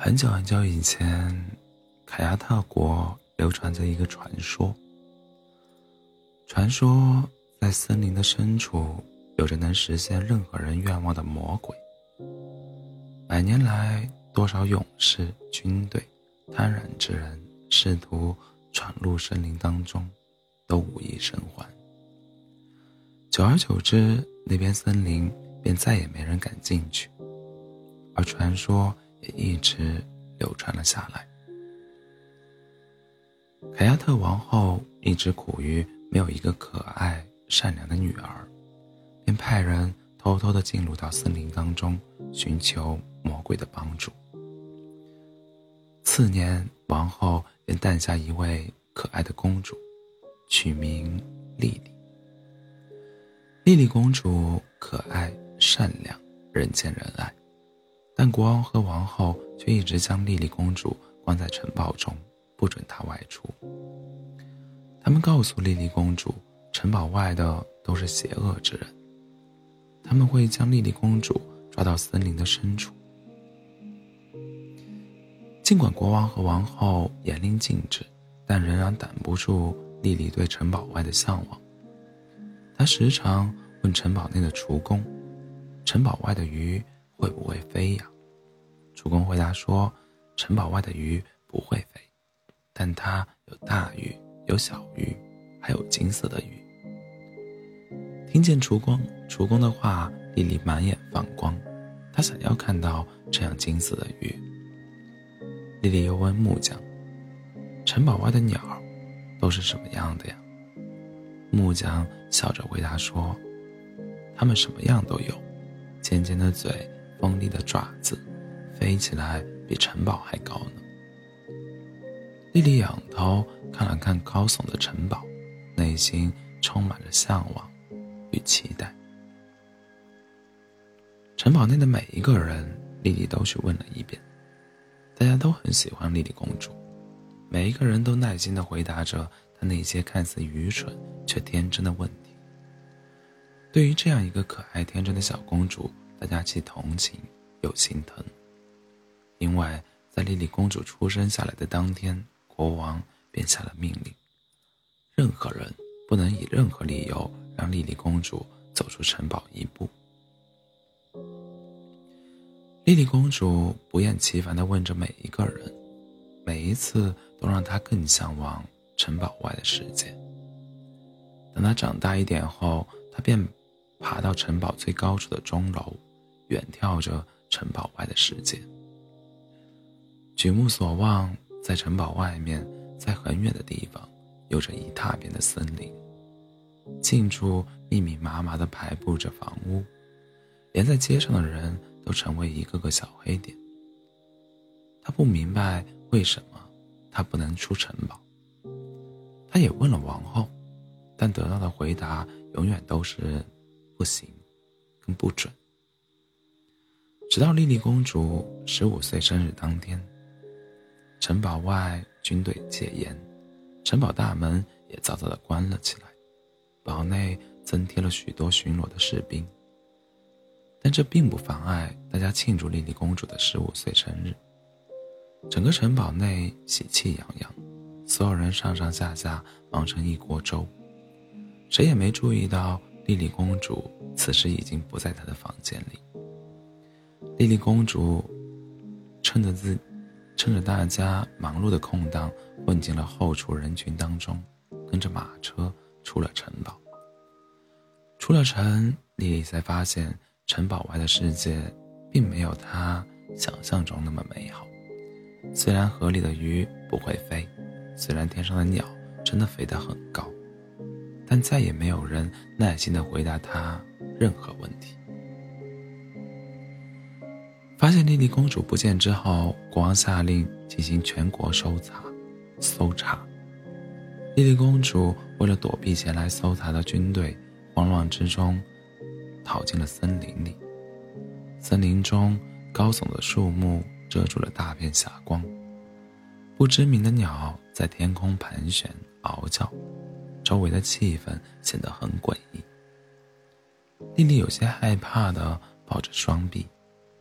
很久很久以前，凯亚特国流传着一个传说。传说在森林的深处，有着能实现任何人愿望的魔鬼。百年来，多少勇士、军队、贪婪之人试图闯入森林当中，都无一生还。久而久之，那边森林便再也没人敢进去，而传说。也一直流传了下来。凯亚特王后一直苦于没有一个可爱善良的女儿，便派人偷偷的进入到森林当中，寻求魔鬼的帮助。次年，王后便诞下一位可爱的公主，取名莉莉。莉莉公主可爱善良，人见人爱。但国王和王后却一直将莉莉公主关在城堡中，不准她外出。他们告诉莉莉公主，城堡外的都是邪恶之人，他们会将莉莉公主抓到森林的深处。尽管国王和王后严令禁止，但仍然挡不住莉莉对城堡外的向往。她时常问城堡内的厨工：“城堡外的鱼？”会不会飞呀？主公回答说：“城堡外的鱼不会飞，但它有大鱼，有小鱼，还有金色的鱼。”听见厨工厨工的话，丽丽满眼放光，她想要看到这样金色的鱼。丽丽又问木匠：“城堡外的鸟都是什么样的呀？”木匠笑着回答说：“它们什么样都有，尖尖的嘴。”锋利的爪子，飞起来比城堡还高呢。莉莉仰头看了看高耸的城堡，内心充满着向往与期待。城堡内的每一个人，莉莉都去问了一遍，大家都很喜欢莉莉公主，每一个人都耐心的回答着她那些看似愚蠢却天真的问题。对于这样一个可爱天真的小公主。大家既同情又心疼，因为在莉莉公主出生下来的当天，国王便下了命令：任何人不能以任何理由让莉莉公主走出城堡一步。莉莉公主不厌其烦地问着每一个人，每一次都让她更向往城堡外的世界。等她长大一点后，她便爬到城堡最高处的钟楼。远眺着城堡外的世界，举目所望，在城堡外面，在很远的地方，有着一大片的森林，近处密密麻麻地排布着房屋，连在街上的人都成为一个个小黑点。他不明白为什么他不能出城堡，他也问了王后，但得到的回答永远都是不行，跟不准。直到莉莉公主十五岁生日当天，城堡外军队戒严，城堡大门也早早的关了起来，堡内增添了许多巡逻的士兵。但这并不妨碍大家庆祝莉莉公主的十五岁生日。整个城堡内喜气洋洋，所有人上上下下忙成一锅粥，谁也没注意到莉莉公主此时已经不在她的房间里。莉莉公主趁着自趁着大家忙碌的空档，混进了后厨人群当中，跟着马车出了城堡。出了城，莉莉才发现城堡外的世界并没有她想象中那么美好。虽然河里的鱼不会飞，虽然天上的鸟真的飞得很高，但再也没有人耐心地回答她任何问题。发现莉莉公主不见之后，国王下令进行全国搜查。搜查，莉莉公主为了躲避前来搜查的军队，慌乱之中逃进了森林里。森林中高耸的树木遮住了大片霞光，不知名的鸟在天空盘旋嗷叫，周围的气氛显得很诡异。莉莉有些害怕的抱着双臂。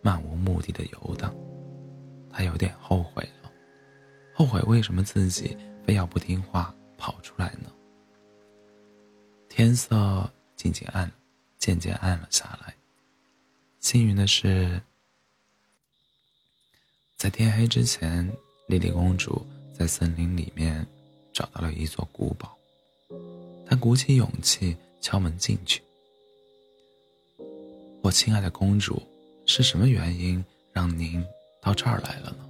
漫无目的的游荡，他有点后悔了，后悔为什么自己非要不听话跑出来呢？天色渐渐暗，渐渐暗了下来。幸运的是，在天黑之前，莉莉公主在森林里面找到了一座古堡。她鼓起勇气敲门进去。我亲爱的公主，是什么原因让您到这儿来了呢？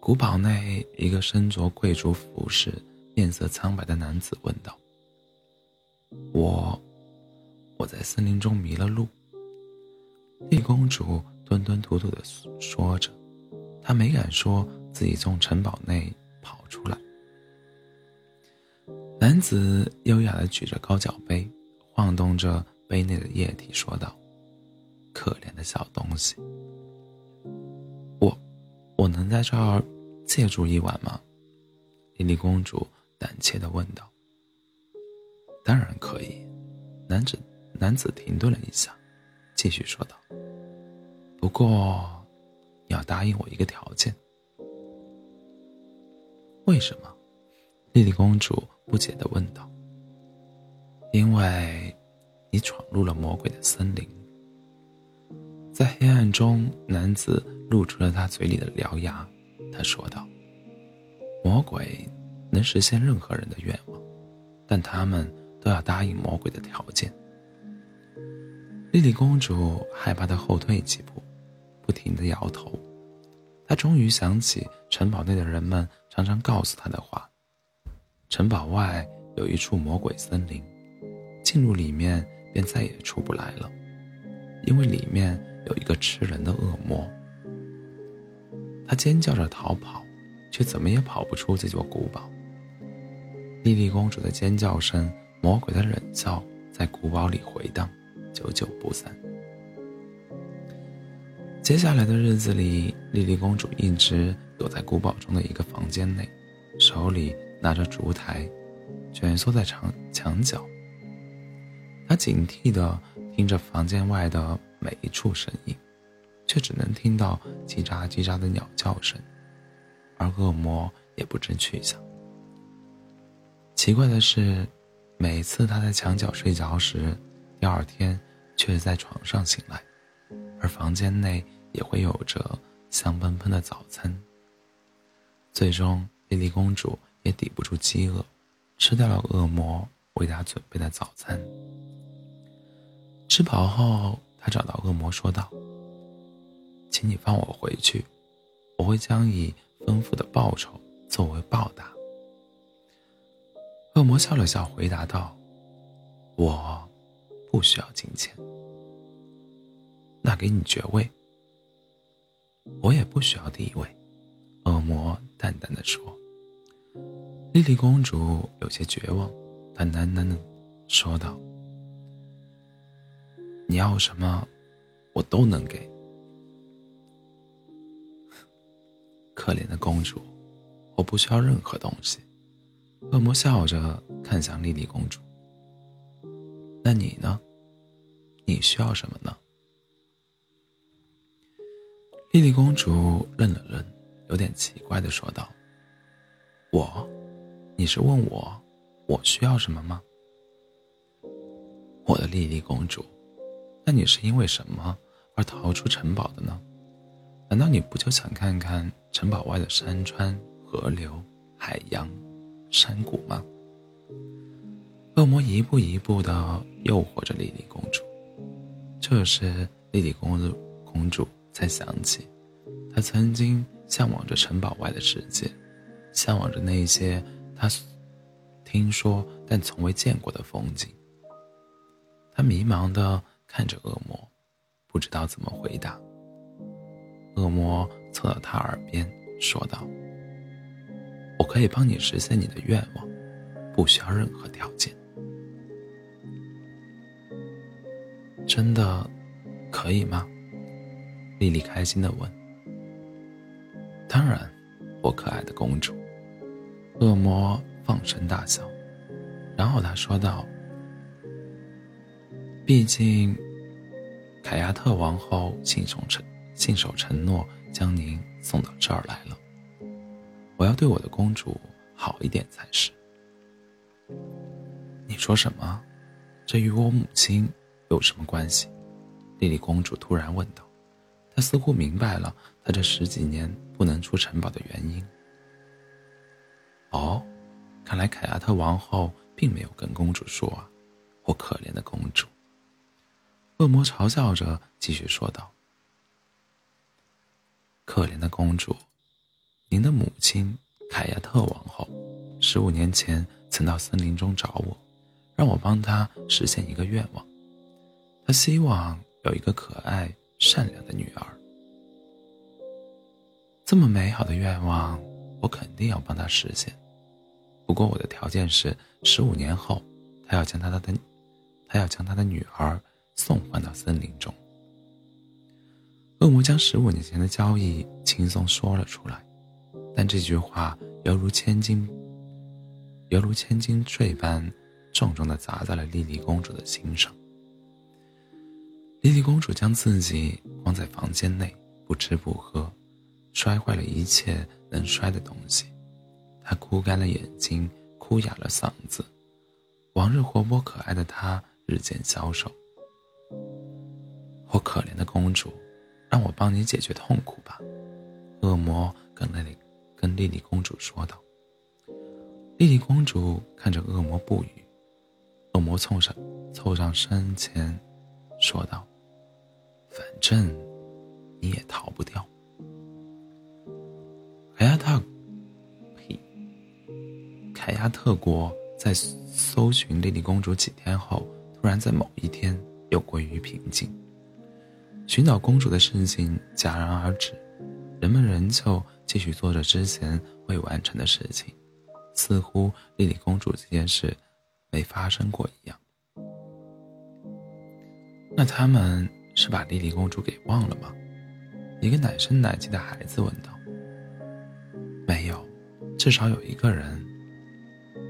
古堡内，一个身着贵族服饰、面色苍白的男子问道。我，我在森林中迷了路。丽公主吞吞吐吐的说着，她没敢说自己从城堡内跑出来。男子优雅的举着高脚杯，晃动着杯内的液体，说道：“可怜的小东西，我，我能在这儿借住一晚吗？”莉莉公主胆怯的问道。当然可以，男子男子停顿了一下，继续说道：“不过，你要答应我一个条件。”为什么？莉莉公主不解的问道。“因为，你闯入了魔鬼的森林。”在黑暗中，男子露出了他嘴里的獠牙，他说道：“魔鬼能实现任何人的愿望，但他们……”都要答应魔鬼的条件。莉莉公主害怕的后退几步，不停的摇头。她终于想起城堡内的人们常常告诉她的话：城堡外有一处魔鬼森林，进入里面便再也出不来了，因为里面有一个吃人的恶魔。她尖叫着逃跑，却怎么也跑不出这座古堡。莉莉公主的尖叫声。魔鬼的冷笑在古堡里回荡，久久不散。接下来的日子里，莉莉公主一直躲在古堡中的一个房间内，手里拿着烛台，蜷缩在墙墙角。她警惕地听着房间外的每一处声音，却只能听到叽喳叽喳的鸟叫声，而恶魔也不知去向。奇怪的是。每次他在墙角睡着时，第二天却在床上醒来，而房间内也会有着香喷喷的早餐。最终，莉莉公主也抵不住饥饿，吃掉了恶魔为她准备的早餐。吃饱后，他找到恶魔说道：“请你放我回去，我会将以丰富的报酬作为报答。”恶魔笑了笑，回答道：“我不需要金钱。那给你爵位。我也不需要地位。”恶魔淡淡的说。莉莉公主有些绝望，她喃喃的说道：“你要什么，我都能给。”可怜的公主，我不需要任何东西。恶魔笑着看向莉莉公主：“那你呢？你需要什么呢？”莉莉公主愣了愣，有点奇怪的说道：“我，你是问我，我需要什么吗？”我的莉莉公主，那你是因为什么而逃出城堡的呢？难道你不就想看看城堡外的山川、河流、海洋？山谷吗？恶魔一步一步的诱惑着莉莉公主。这时，莉莉公主公主才想起，她曾经向往着城堡外的世界，向往着那些她听说但从未见过的风景。她迷茫的看着恶魔，不知道怎么回答。恶魔凑到他耳边说道。我可以帮你实现你的愿望，不需要任何条件。真的，可以吗？莉莉开心的问。当然，我可爱的公主。恶魔放声大笑，然后他说道：“毕竟，凯亚特王后信守承信守承诺，将您送到这儿来了。我要对我的公主好一点才是。”你说什么？这与我母亲有什么关系？莉莉公主突然问道。她似乎明白了她这十几年不能出城堡的原因。哦，看来凯亚特王后并没有跟公主说啊，我可怜的公主。恶魔嘲笑着继续说道：“可怜的公主，您的母亲凯亚特王后，十五年前曾到森林中找我，让我帮她实现一个愿望。她希望有一个可爱善良的女儿。这么美好的愿望，我肯定要帮她实现。”不过我的条件是，十五年后，他要将他的，他要将他的女儿送还到森林中。恶魔将十五年前的交易轻松说了出来，但这句话犹如千斤，犹如千斤坠般重重的砸在了莉莉公主的心上。莉莉公主将自己关在房间内，不吃不喝，摔坏了一切能摔的东西。她哭干了眼睛，哭哑了嗓子。往日活泼可爱的她日渐消瘦。我可怜的公主，让我帮你解决痛苦吧。恶魔跟莉莉跟莉莉公主说道。莉莉公主看着恶魔不语。恶魔凑上凑上身前，说道：“反正你也逃不掉。”哎呀，他。凯亚特国在搜寻莉莉公主几天后，突然在某一天又归于平静。寻找公主的事情戛然而止，人们仍旧继续做着之前未完成的事情，似乎莉莉公主这件事没发生过一样。那他们是把莉莉公主给忘了吗？一个奶声奶气的孩子问道。没有，至少有一个人。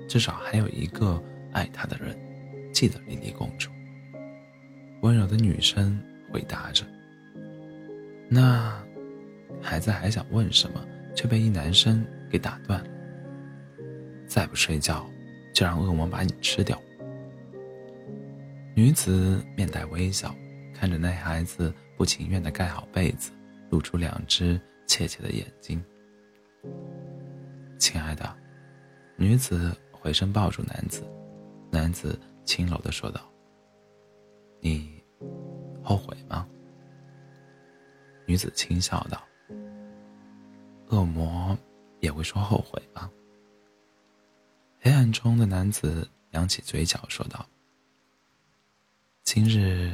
至少还有一个爱她的人，记得莉莉公主。温柔的女声回答着。那，孩子还想问什么，却被一男生给打断了。再不睡觉，就让恶魔把你吃掉。女子面带微笑，看着那孩子不情愿地盖好被子，露出两只怯怯的眼睛。亲爱的，女子。回身抱住男子，男子轻柔的说道：“你后悔吗？”女子轻笑道：“恶魔也会说后悔吗？”黑暗中的男子扬起嘴角说道：“今日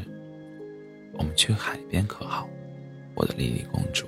我们去海边可好，我的莉莉公主？”